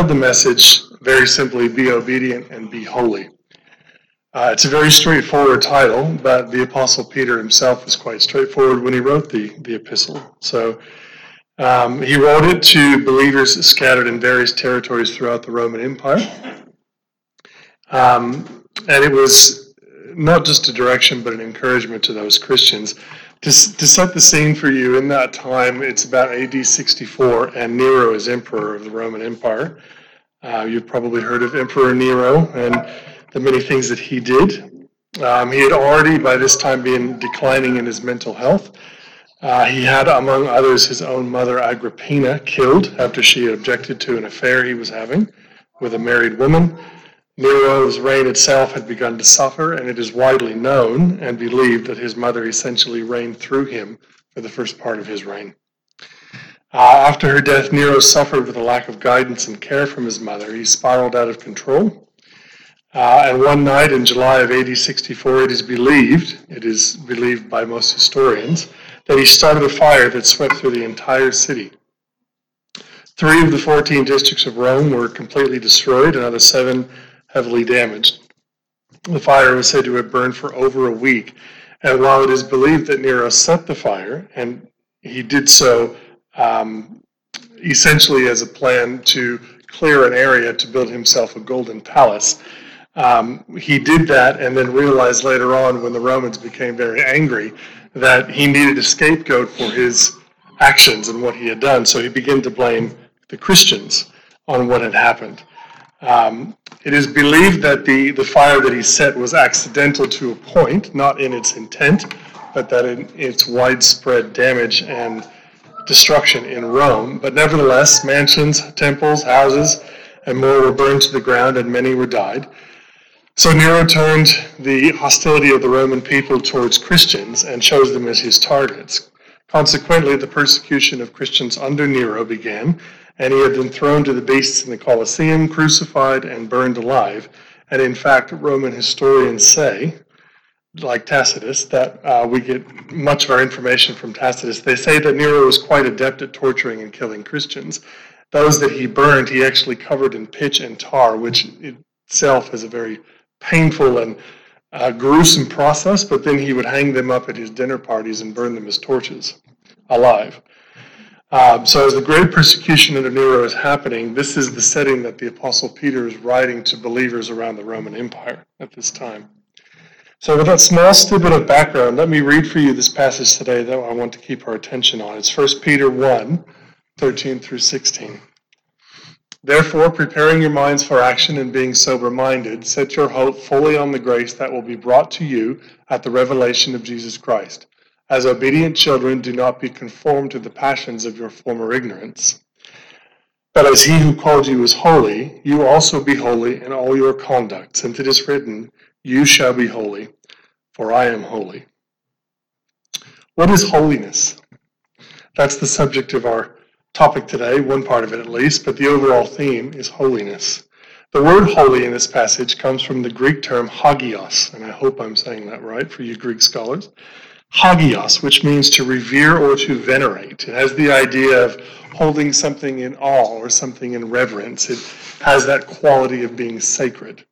the message very simply be obedient and be holy. Uh, it's a very straightforward title, but the Apostle Peter himself was quite straightforward when he wrote the, the epistle. So um, he wrote it to believers scattered in various territories throughout the Roman Empire. Um, and it was not just a direction, but an encouragement to those Christians. To, to set the scene for you, in that time, it's about AD 64, and Nero is emperor of the Roman Empire. Uh, you've probably heard of Emperor Nero and the many things that he did. Um, he had already, by this time, been declining in his mental health. Uh, he had, among others, his own mother Agrippina killed after she objected to an affair he was having with a married woman. Nero's reign itself had begun to suffer, and it is widely known and believed that his mother essentially reigned through him for the first part of his reign. Uh, after her death, Nero suffered with a lack of guidance and care from his mother. He spiraled out of control. Uh, and one night in July of AD 64, it is believed, it is believed by most historians, that he started a fire that swept through the entire city. Three of the 14 districts of Rome were completely destroyed, another seven heavily damaged. The fire was said to have burned for over a week, and while it is believed that Nero set the fire, and he did so um, essentially as a plan to clear an area to build himself a golden palace, um, he did that and then realized later on when the Romans became very angry that he needed a scapegoat for his actions and what he had done. So he began to blame the Christians on what had happened. Um, it is believed that the, the fire that he set was accidental to a point, not in its intent, but that in its widespread damage and destruction in Rome. But nevertheless, mansions, temples, houses, and more were burned to the ground, and many were died. So Nero turned the hostility of the Roman people towards Christians and chose them as his targets. Consequently, the persecution of Christians under Nero began, and he had been thrown to the beasts in the Colosseum, crucified, and burned alive. And in fact, Roman historians say, like Tacitus, that uh, we get much of our information from Tacitus. They say that Nero was quite adept at torturing and killing Christians. Those that he burned, he actually covered in pitch and tar, which itself is a very painful and uh, gruesome process, but then he would hang them up at his dinner parties and burn them as torches alive. Um, so, as the great persecution under Nero is happening, this is the setting that the Apostle Peter is writing to believers around the Roman Empire at this time. So, with that small snippet of background, let me read for you this passage today that I want to keep our attention on. It's 1 Peter 1 13 through 16. Therefore, preparing your minds for action and being sober minded, set your hope fully on the grace that will be brought to you at the revelation of Jesus Christ. As obedient children, do not be conformed to the passions of your former ignorance. But as he who called you is holy, you also be holy in all your conduct, since it is written, You shall be holy, for I am holy. What is holiness? That's the subject of our topic today, one part of it at least, but the overall theme is holiness. The word holy in this passage comes from the Greek term hagios, and I hope I'm saying that right for you Greek scholars hagios, which means to revere or to venerate. It has the idea of holding something in awe or something in reverence. It has that quality of being sacred.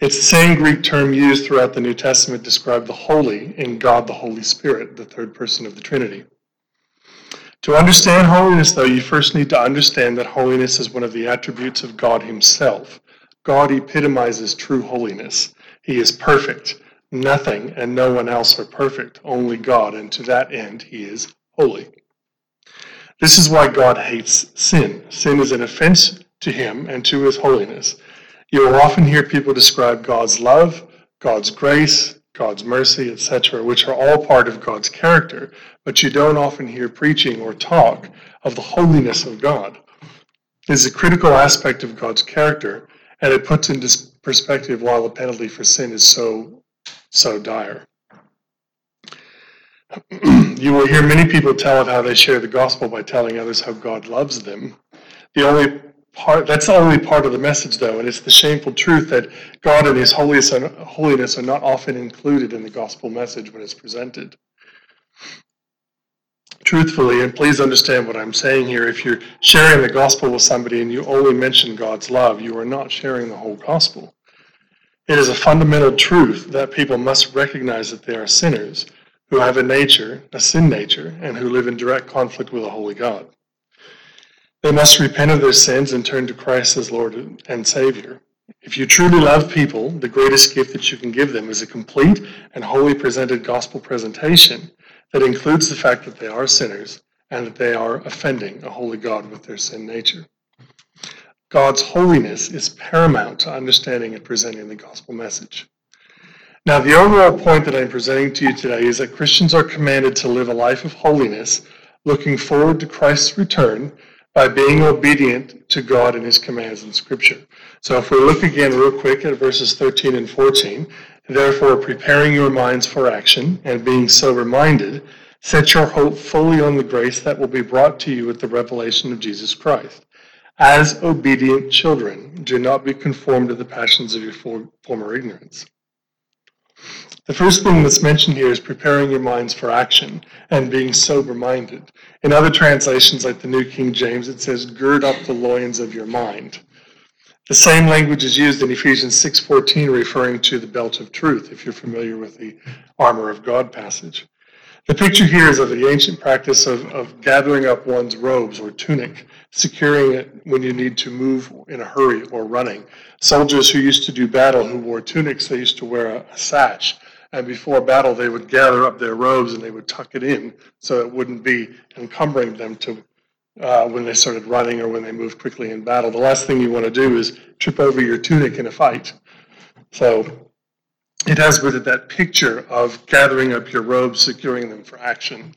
It's the same Greek term used throughout the New Testament to describe the holy in God the Holy Spirit, the third person of the Trinity. To understand holiness, though, you first need to understand that holiness is one of the attributes of God Himself. God epitomizes true holiness. He is perfect. Nothing and no one else are perfect, only God, and to that end, He is holy. This is why God hates sin. Sin is an offense to Him and to His holiness. You will often hear people describe God's love, God's grace, God's mercy, etc., which are all part of God's character, but you don't often hear preaching or talk of the holiness of God. It is a critical aspect of God's character, and it puts into perspective why the penalty for sin is so so dire. you will hear many people tell of how they share the gospel by telling others how God loves them. The only part that's the only part of the message though, and it's the shameful truth that God and his holiness are not often included in the gospel message when it's presented. truthfully, and please understand what I'm saying here, if you're sharing the gospel with somebody and you only mention God's love, you are not sharing the whole gospel. It is a fundamental truth that people must recognize that they are sinners who have a nature, a sin nature, and who live in direct conflict with a holy God. They must repent of their sins and turn to Christ as Lord and Savior. If you truly love people, the greatest gift that you can give them is a complete and wholly presented gospel presentation that includes the fact that they are sinners and that they are offending a holy God with their sin nature. God's holiness is paramount to understanding and presenting the gospel message. Now, the overall point that I'm presenting to you today is that Christians are commanded to live a life of holiness, looking forward to Christ's return by being obedient to God and his commands in Scripture. So, if we look again real quick at verses 13 and 14, Therefore, preparing your minds for action and being sober minded, set your hope fully on the grace that will be brought to you at the revelation of Jesus Christ. As obedient children, do not be conformed to the passions of your former ignorance. The first thing that's mentioned here is preparing your minds for action and being sober minded. In other translations, like the New King James, it says, gird up the loins of your mind. The same language is used in Ephesians 6:14 referring to the belt of truth if you're familiar with the armor of God passage. The picture here is of the ancient practice of, of gathering up one's robes or tunic, securing it when you need to move in a hurry or running. Soldiers who used to do battle who wore tunics, they used to wear a, a sash. And before battle, they would gather up their robes and they would tuck it in so it wouldn't be encumbering them to uh, when they started running or when they moved quickly in battle. The last thing you want to do is trip over your tunic in a fight. So it has with it that picture of gathering up your robes, securing them for action.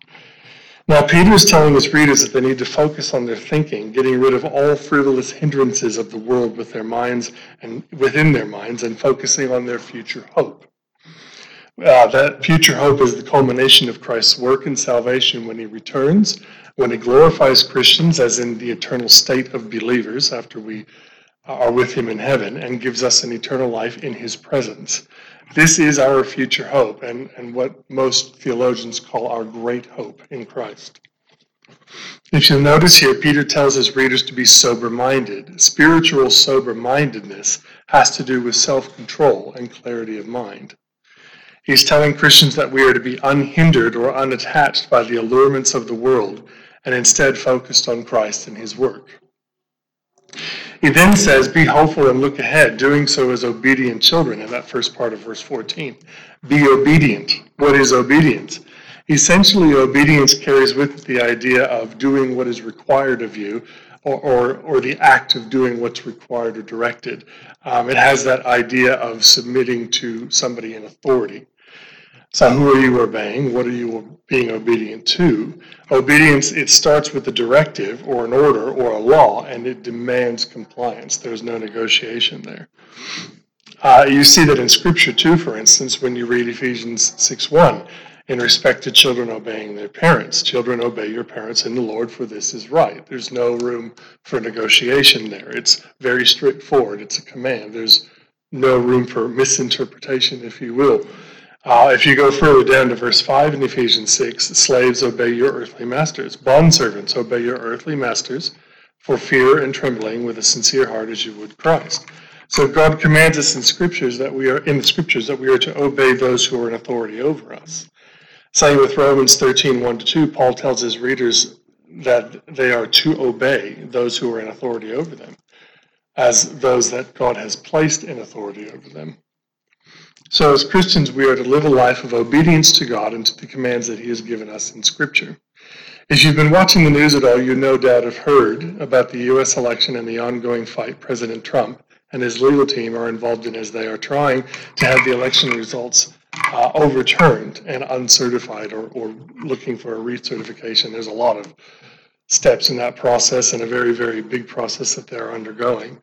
Now, Peter is telling his readers that they need to focus on their thinking, getting rid of all frivolous hindrances of the world with their minds and within their minds, and focusing on their future hope. Uh, that future hope is the culmination of Christ's work in salvation when he returns when he glorifies Christians, as in the eternal state of believers after we are with Him in heaven, and gives us an eternal life in His presence. This is our future hope, and, and what most theologians call our great hope in Christ. If you'll notice here, Peter tells his readers to be sober minded. Spiritual sober mindedness has to do with self control and clarity of mind. He's telling Christians that we are to be unhindered or unattached by the allurements of the world and instead focused on Christ and his work. He then says, Be hopeful and look ahead, doing so as obedient children in that first part of verse 14. Be obedient. What is obedience? Essentially, obedience carries with it the idea of doing what is required of you or, or, or the act of doing what's required or directed. Um, it has that idea of submitting to somebody in authority. So, who are you obeying? What are you being obedient to? Obedience, it starts with a directive or an order or a law, and it demands compliance. There's no negotiation there. Uh, you see that in Scripture too, for instance, when you read Ephesians 6 1, in respect to children obeying their parents. Children, obey your parents in the Lord, for this is right. There's no room for negotiation there. It's very straightforward. It's a command. There's no room for misinterpretation, if you will. Uh, if you go further down to verse 5 in Ephesians 6, slaves obey your earthly masters. Bondservants obey your earthly masters for fear and trembling with a sincere heart as you would Christ. So God commands us in scriptures that we are in the scriptures that we are to obey those who are in authority over us. Same with Romans 13, 1 to 2, Paul tells his readers that they are to obey those who are in authority over them, as those that God has placed in authority over them. So, as Christians, we are to live a life of obedience to God and to the commands that He has given us in Scripture. If you've been watching the news at all, you no doubt have heard about the U.S. election and the ongoing fight President Trump and his legal team are involved in as they are trying to have the election results uh, overturned and uncertified or, or looking for a recertification. There's a lot of steps in that process and a very, very big process that they're undergoing.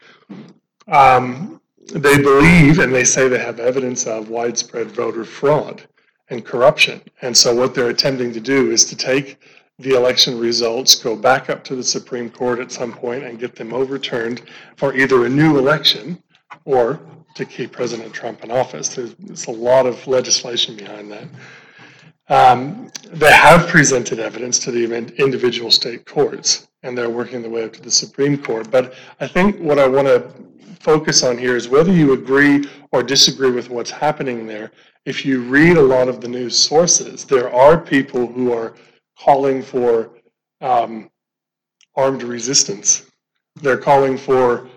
Um, they believe and they say they have evidence of widespread voter fraud and corruption. And so what they're attempting to do is to take the election results, go back up to the Supreme Court at some point and get them overturned for either a new election or to keep President Trump in office. There's, a lot of legislation behind that. Um, they have presented evidence to the individual state courts, and they're working their way up to the Supreme Court. But I think what I want to focus on here is whether you agree or disagree with what's happening there. If you read a lot of the news sources, there are people who are calling for um, armed resistance. They're calling for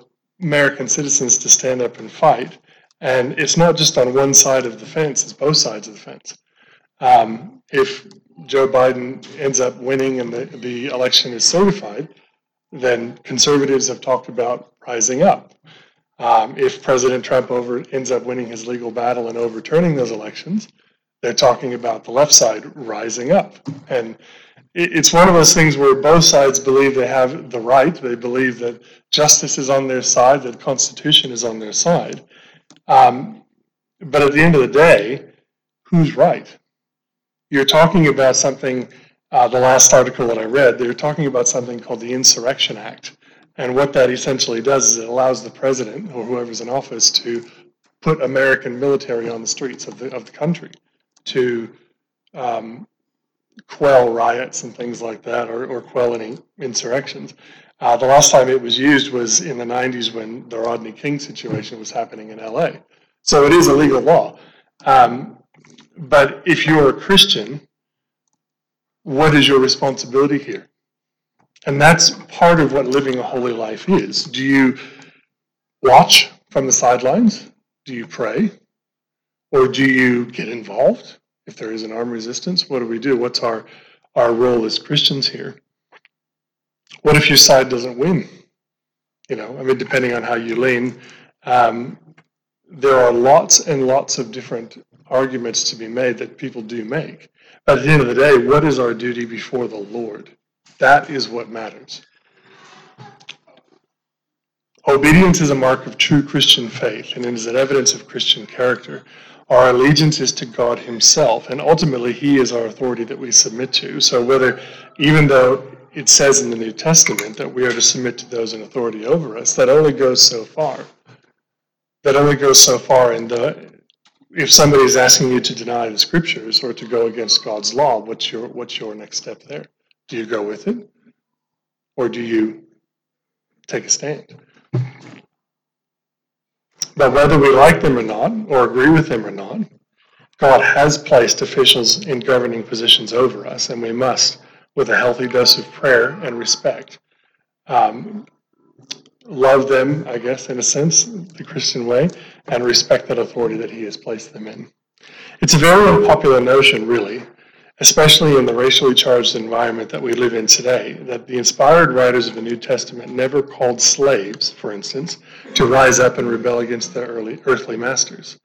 American citizens to stand up and fight. And it's not just on one side of the fence, it's both sides of the fence. Um, if Joe Biden ends up winning and the, the election is certified, then conservatives have talked about rising up. Um, if President Trump over, ends up winning his legal battle and overturning those elections, they're talking about the left side rising up. And it's one of those things where both sides believe they have the right. They believe that justice is on their side, that the Constitution is on their side. Um, but at the end of the day, who's right? You're talking about something, uh, the last article that I read, they're talking about something called the Insurrection Act. And what that essentially does is it allows the president or whoever's in office to put American military on the streets of the, of the country to um, quell riots and things like that or, or quell any insurrections. Uh, the last time it was used was in the 90s when the Rodney King situation was happening in LA. So it is a legal law. Um, but if you're a Christian, what is your responsibility here? And that's part of what living a holy life is. Do you watch from the sidelines? Do you pray? Or do you get involved? if there is an armed resistance, what do we do? What's our, our role as Christians here? What if your side doesn't win? You know, I mean, depending on how you lean, um, there are lots and lots of different arguments to be made that people do make. But at the end of the day, what is our duty before the Lord? That is what matters. Obedience is a mark of true Christian faith and it is an evidence of Christian character. Our allegiance is to God Himself, and ultimately He is our authority that we submit to. So, whether, even though it says in the New Testament that we are to submit to those in authority over us, that only goes so far. That only goes so far. in uh, if somebody is asking you to deny the scriptures or to go against God's law, what's your what's your next step there? Do you go with it, or do you take a stand? But whether we like them or not, or agree with them or not, God has placed officials in governing positions over us, and we must, with a healthy dose of prayer and respect, um, love them, I guess, in a sense, the Christian way, and respect that authority that He has placed them in. It's a very unpopular notion, really, especially in the racially charged environment that we live in today, that the inspired writers of the New Testament never called slaves, for instance, to rise up and rebel against their early earthly masters.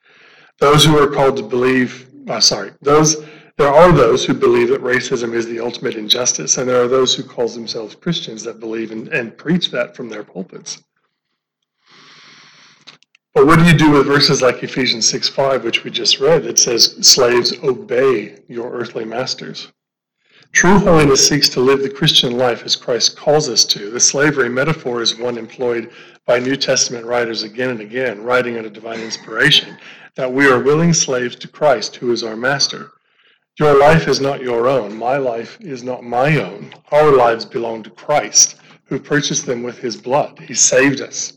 Those who are called to believe, uh, sorry, those there are those who believe that racism is the ultimate injustice, and there are those who call themselves Christians that believe in, and preach that from their pulpits. But what do you do with verses like Ephesians 6 5, which we just read, that says, Slaves, obey your earthly masters? True holiness seeks to live the Christian life as Christ calls us to. The slavery metaphor is one employed by New Testament writers again and again, writing under divine inspiration, that we are willing slaves to Christ, who is our master. Your life is not your own. My life is not my own. Our lives belong to Christ, who purchased them with his blood. He saved us.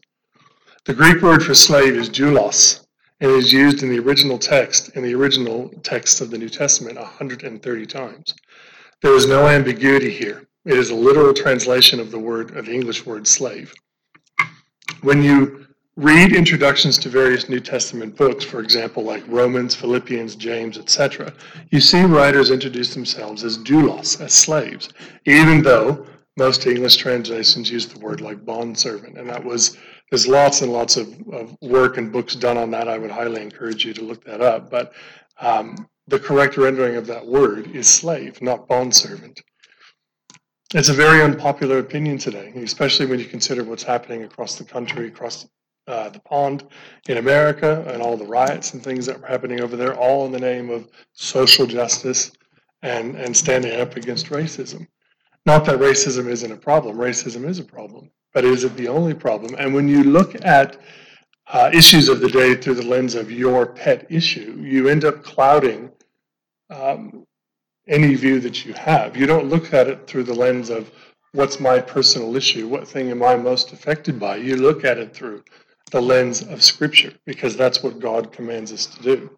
The Greek word for slave is doulos, and is used in the original text, in the original text of the New Testament, 130 times. There is no ambiguity here. It is a literal translation of the word of the English word slave. When you read introductions to various New Testament books, for example, like Romans, Philippians, James, etc., you see writers introduce themselves as doulos, as slaves, even though most English translations use the word like bondservant, and that was there's lots and lots of, of, work and books done on that. I would highly encourage you to look that up. But um, the correct rendering of that word is slave, not bondservant. It's a very unpopular opinion today, especially when you consider what's happening across the country, across uh, the pond in America, and all the riots and things that are happening over there, all in the name of social justice and, and standing up against racism. Not that racism isn't a problem, racism is a problem but is it the only problem? And when you look at uh, issues of the day through the lens of your pet issue, you end up clouding um, any view that you have. You don't look at it through the lens of what's my personal issue, what thing am I most affected by. You look at it through the lens of Scripture because that's what God commands us to do.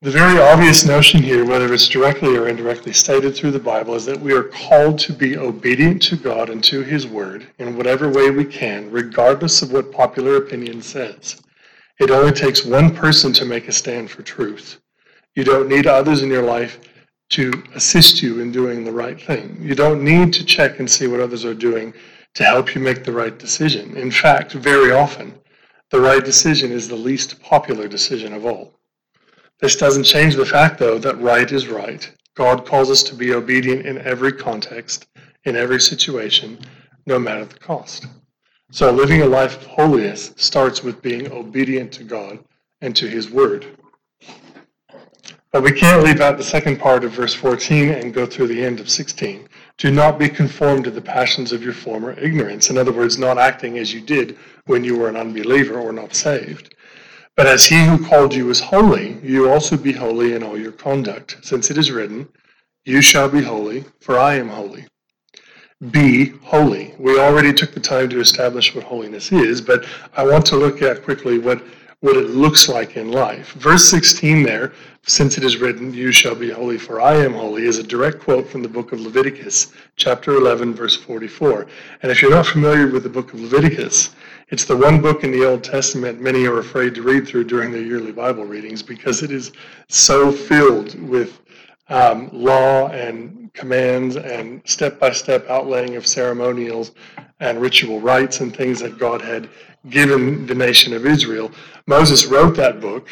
The very obvious notion here, whether it's directly or indirectly stated through the Bible, is that we are called to be obedient to God and to His Word in whatever way we can, regardless of what popular opinion says. It only takes one person to make a stand for truth. You don't need others in your life to assist you in doing the right thing. You don't need to check and see what others are doing to help you make the right decision. In fact, very often, the right decision is the least popular decision of all. This doesn't change the fact, though, that right is right. God calls us to be obedient in every context, in every situation, no matter the cost. So living a life of holiness starts with being obedient to God and to His Word. But we can't leave out the second part of verse 14 and go through the end of 16. Do not be conformed to the passions of your former ignorance. In other words, not acting as you did when you were an unbeliever or not saved. But as he who called you is holy, you also be holy in all your conduct, since it is written, You shall be holy, for I am holy. Be holy. We already took the time to establish what holiness is, but I want to look at quickly what, what it looks like in life. Verse 16 there, since it is written, You shall be holy, for I am holy, is a direct quote from the book of Leviticus, chapter 11, verse 44. And if you're not familiar with the book of Leviticus, it's the one book in the Old Testament many are afraid to read through during their yearly Bible readings because it is so filled with um, law and commands and step by step outlaying of ceremonials and ritual rites and things that God had given the nation of Israel. Moses wrote that book,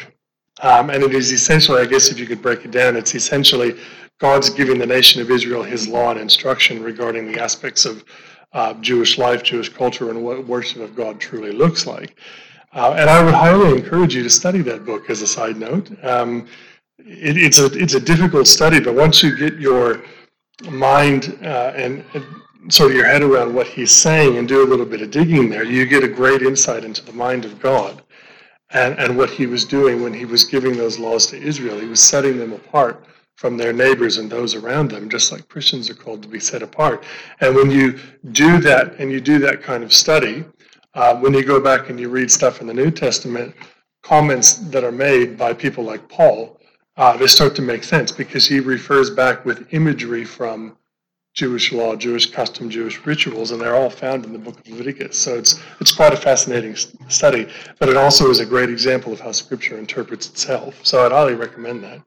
um, and it is essentially, I guess, if you could break it down, it's essentially God's giving the nation of Israel his law and instruction regarding the aspects of uh, Jewish life, Jewish culture, and what worship of God truly looks like. Uh, and I would highly encourage you to study that book as a side note. Um, it, it's, a, it's a difficult study, but once you get your mind uh, and, and sort of your head around what he's saying and do a little bit of digging there, you get a great insight into the mind of God and, and what he was doing when he was giving those laws to Israel. He was setting them apart from their neighbors and those around them, just like Christians are called to be set apart. And when you do that and you do that kind of study, uh, when you go back and you read stuff in the New Testament, comments that are made by people like Paul, uh, they start to make sense because he refers back with imagery from Jewish law, Jewish custom, Jewish rituals, and they're all found in the book of Leviticus. So it's it's quite a fascinating study, but it also is a great example of how Scripture interprets itself. So I'd highly recommend that.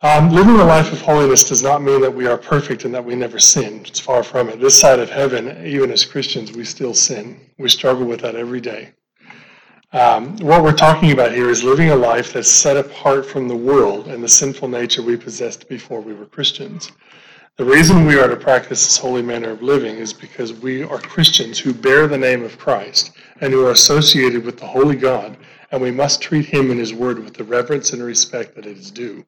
Um, living a life of holiness does not mean that we are perfect and that we never sin. It's far from it. This side of heaven, even as Christians, we still sin. We struggle with that every day. Um, what we're talking about here is living a life that's set apart from the world and the sinful nature we possessed before we were Christians. The reason we are to practice this holy manner of living is because we are Christians who bear the name of Christ and who are associated with the Holy God, and we must treat Him and His Word with the reverence and respect that it is due.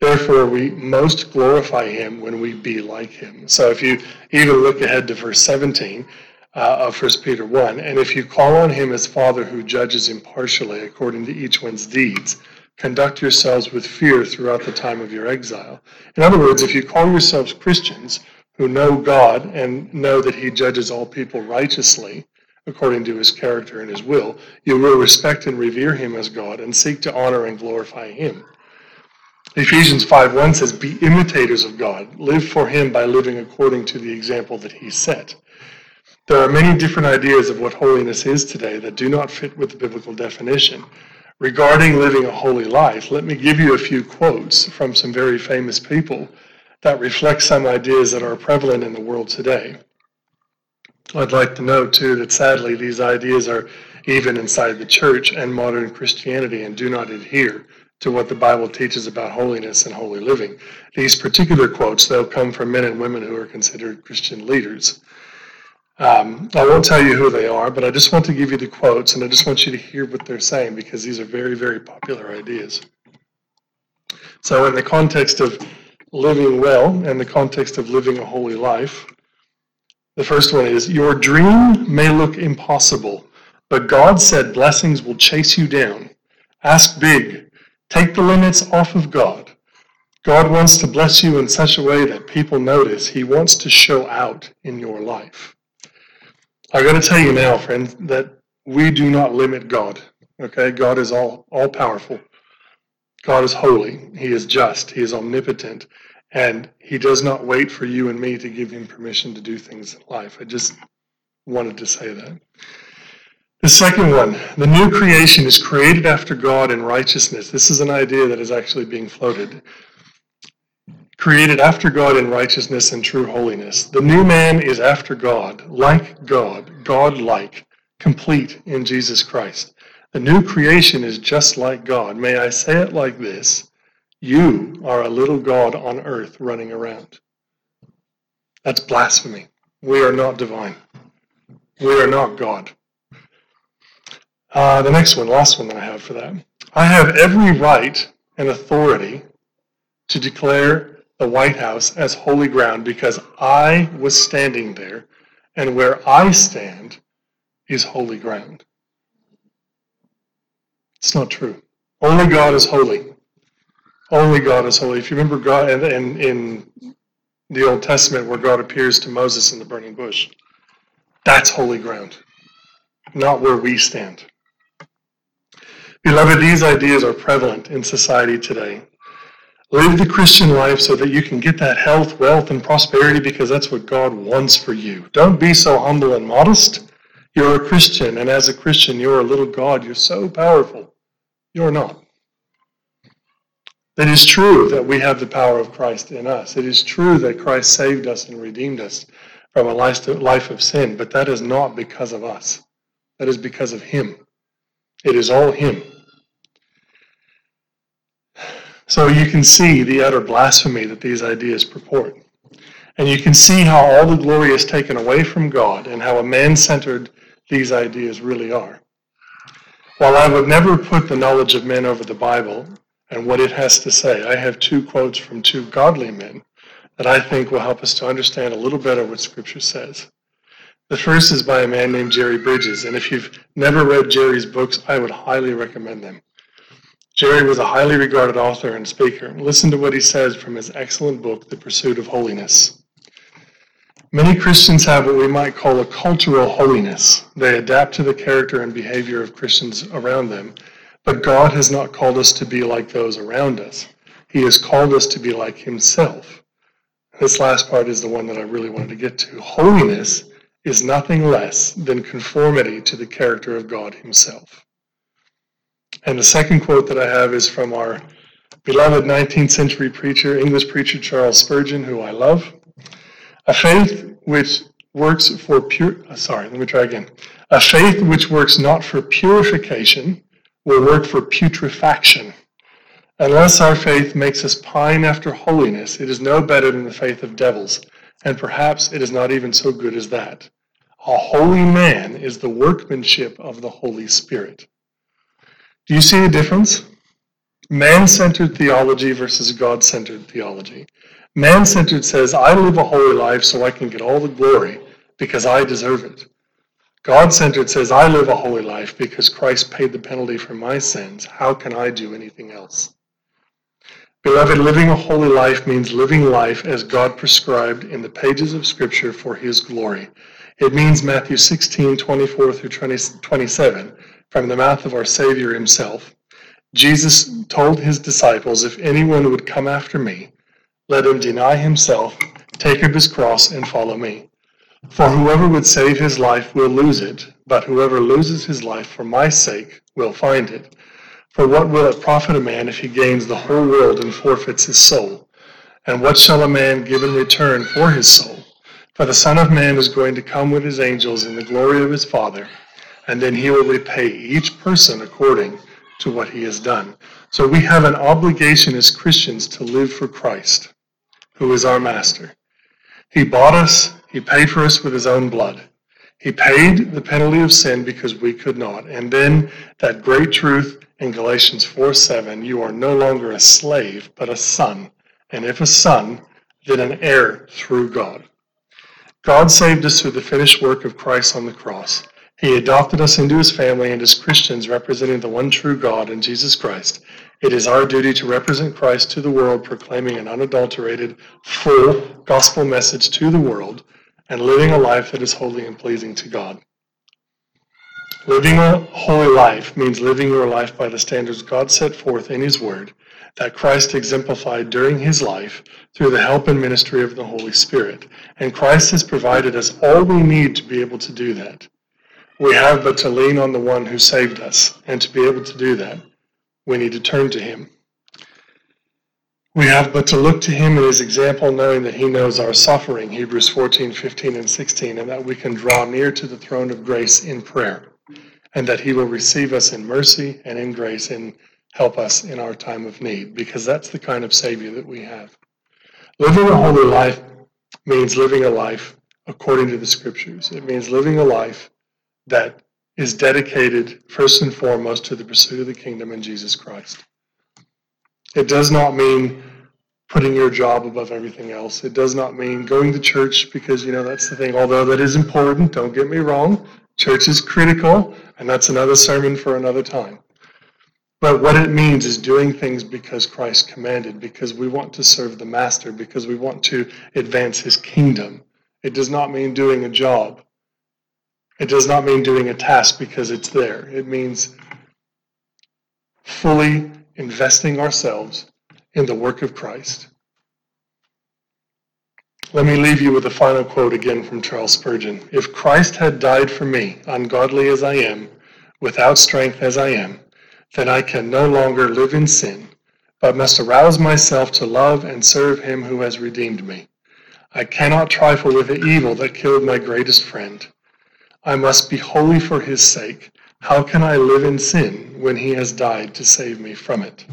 Therefore, we most glorify him when we be like him. So if you even look ahead to verse 17 uh, of 1 Peter 1, and if you call on him as Father who judges impartially according to each one's deeds, conduct yourselves with fear throughout the time of your exile. In other words, if you call yourselves Christians who know God and know that he judges all people righteously, according to his character and his will, you will respect and revere him as God and seek to honor and glorify him. Ephesians 5:1 says, Be imitators of God. Live for him by living according to the example that he set. There are many different ideas of what holiness is today that do not fit with the biblical definition. Regarding living a holy life, let me give you a few quotes from some very famous people that reflect some ideas that are prevalent in the world today. I'd like to note, too, that sadly these ideas are even inside the church and modern Christianity and do not adhere to what the Bible teaches about holiness and holy living. These particular quotes, though, come from men and women who are considered Christian leaders. Um, I won't tell you who they are, but I just want to give you the quotes, and I just want you to hear what they're saying because these are very, very popular ideas. So, in the context of living well and the context of living a holy life, the first one is Your dream may look impossible, but God said blessings will chase you down. Ask big, Take the limits off of God. God wants to bless you in such a way that people notice. He wants to show out in your life. I got to tell you now, friends, that we do not limit God. Okay? God is all, all powerful. God is holy. He is just. He is omnipotent. And he does not wait for you and me to give him permission to do things in life. I just wanted to say that. The second one, the new creation is created after God in righteousness. This is an idea that is actually being floated. Created after God in righteousness and true holiness. The new man is after God, like God, God like, complete in Jesus Christ. The new creation is just like God. May I say it like this? You are a little God on earth running around. That's blasphemy. We are not divine. We are not God. Uh, the next one, last one that I have for that. I have every right and authority to declare the White House as holy ground because I was standing there, and where I stand is holy ground. It's not true. Only God is holy. Only God is holy. If you remember God and in, in the Old Testament where God appears to Moses in the burning bush, that's holy ground, not where we stand. Beloved, these ideas are prevalent in society today. Live the Christian life so that you can get that health, wealth, and prosperity because that's what God wants for you. Don't be so humble and modest. You're a Christian, and as a Christian, you're a little God. You're so powerful. You're not. It is true that we have the power of Christ in us. It is true that Christ saved us and redeemed us from a life of sin, but that is not because of us. That is because of Him. It is all Him. So you can see the utter blasphemy that these ideas purport. And you can see how all the glory is taken away from God and how a man centered these ideas really are. While I would never put the knowledge of men over the Bible and what it has to say, I have two quotes from two godly men that I think will help us to understand a little better what Scripture says. The first is by a man named Jerry Bridges, and if you've never read Jerry's books, I would highly recommend them. Jerry was a highly regarded author and speaker. Listen to what he says from his excellent book, The Pursuit of Holiness. Many Christians have what we might call a cultural holiness. They adapt to the character and behavior of Christians around them, but God has not called us to be like those around us. He has called us to be like Himself. This last part is the one that I really wanted to get to. Holiness is nothing less than conformity to the character of God Himself. And the second quote that I have is from our beloved 19th century preacher, English preacher Charles Spurgeon, who I love. A faith which works for pure, uh, sorry, let me try again. A faith which works not for purification will work for putrefaction. Unless our faith makes us pine after holiness, it is no better than the faith of devils, and perhaps it is not even so good as that. A holy man is the workmanship of the Holy Spirit. Do you see the difference? Man centered theology versus God centered theology. Man centered says, I live a holy life so I can get all the glory because I deserve it. God centered says, I live a holy life because Christ paid the penalty for my sins. How can I do anything else? Beloved, living a holy life means living life as God prescribed in the pages of Scripture for His glory. It means Matthew 16, 24 through 20, 27 from the mouth of our Savior himself. Jesus told his disciples, If anyone would come after me, let him deny himself, take up his cross, and follow me. For whoever would save his life will lose it, but whoever loses his life for my sake will find it. For what will it profit a man if he gains the whole world and forfeits his soul? And what shall a man give in return for his soul? For the Son of Man is going to come with his angels in the glory of his Father and then he will repay each person according to what he has done. So we have an obligation as Christians to live for Christ, who is our master. He bought us, he paid for us with his own blood. He paid the penalty of sin because we could not. And then that great truth in Galatians 4 7 you are no longer a slave, but a son. And if a son, then an heir through God. God saved us through the finished work of Christ on the cross. He adopted us into his family and as Christians representing the one true God in Jesus Christ. It is our duty to represent Christ to the world, proclaiming an unadulterated, full gospel message to the world and living a life that is holy and pleasing to God. Living a holy life means living your life by the standards God set forth in His Word that Christ exemplified during His life through the help and ministry of the Holy Spirit. And Christ has provided us all we need to be able to do that. We have but to lean on the one who saved us, and to be able to do that, we need to turn to him. We have but to look to him and his example, knowing that he knows our suffering, Hebrews 14, 15, and 16, and that we can draw near to the throne of grace in prayer, and that he will receive us in mercy and in grace and help us in our time of need, because that's the kind of Savior that we have. Living a holy life means living a life according to the scriptures. It means living a life that is dedicated first and foremost to the pursuit of the kingdom in Jesus Christ. It does not mean putting your job above everything else. It does not mean going to church because, you know, that's the thing. Although that is important, don't get me wrong. Church is critical, and that's another sermon for another time. But what it means is doing things because Christ commanded, because we want to serve the Master, because we want to advance his kingdom. It does not mean doing a job. It does not mean doing a task because it's there. It means fully investing ourselves in the work of Christ. Let me leave you with a final quote again from Charles Spurgeon. If Christ had died for me, ungodly as I am, without strength as I am, then I can no longer live in sin, but must arouse myself to love and serve him who has redeemed me. I cannot trifle with the evil that killed my greatest friend. I must be holy for his sake. How can I live in sin when he has died to save me from it?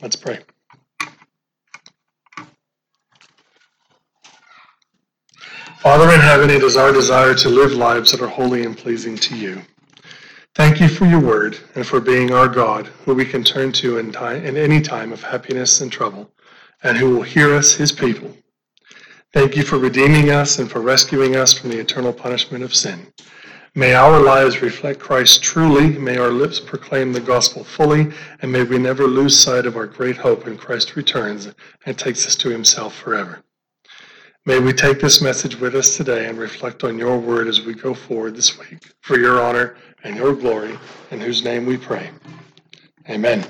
Let's pray. Father in heaven, it is our desire to live lives that are holy and pleasing to you. Thank you for your word and for being our God, who we can turn to in, time, in any time of happiness and trouble, and who will hear us, his people. Thank you for redeeming us and for rescuing us from the eternal punishment of sin. May our lives reflect Christ truly. May our lips proclaim the gospel fully. And may we never lose sight of our great hope when Christ returns and takes us to himself forever. May we take this message with us today and reflect on your word as we go forward this week for your honor and your glory, in whose name we pray. Amen.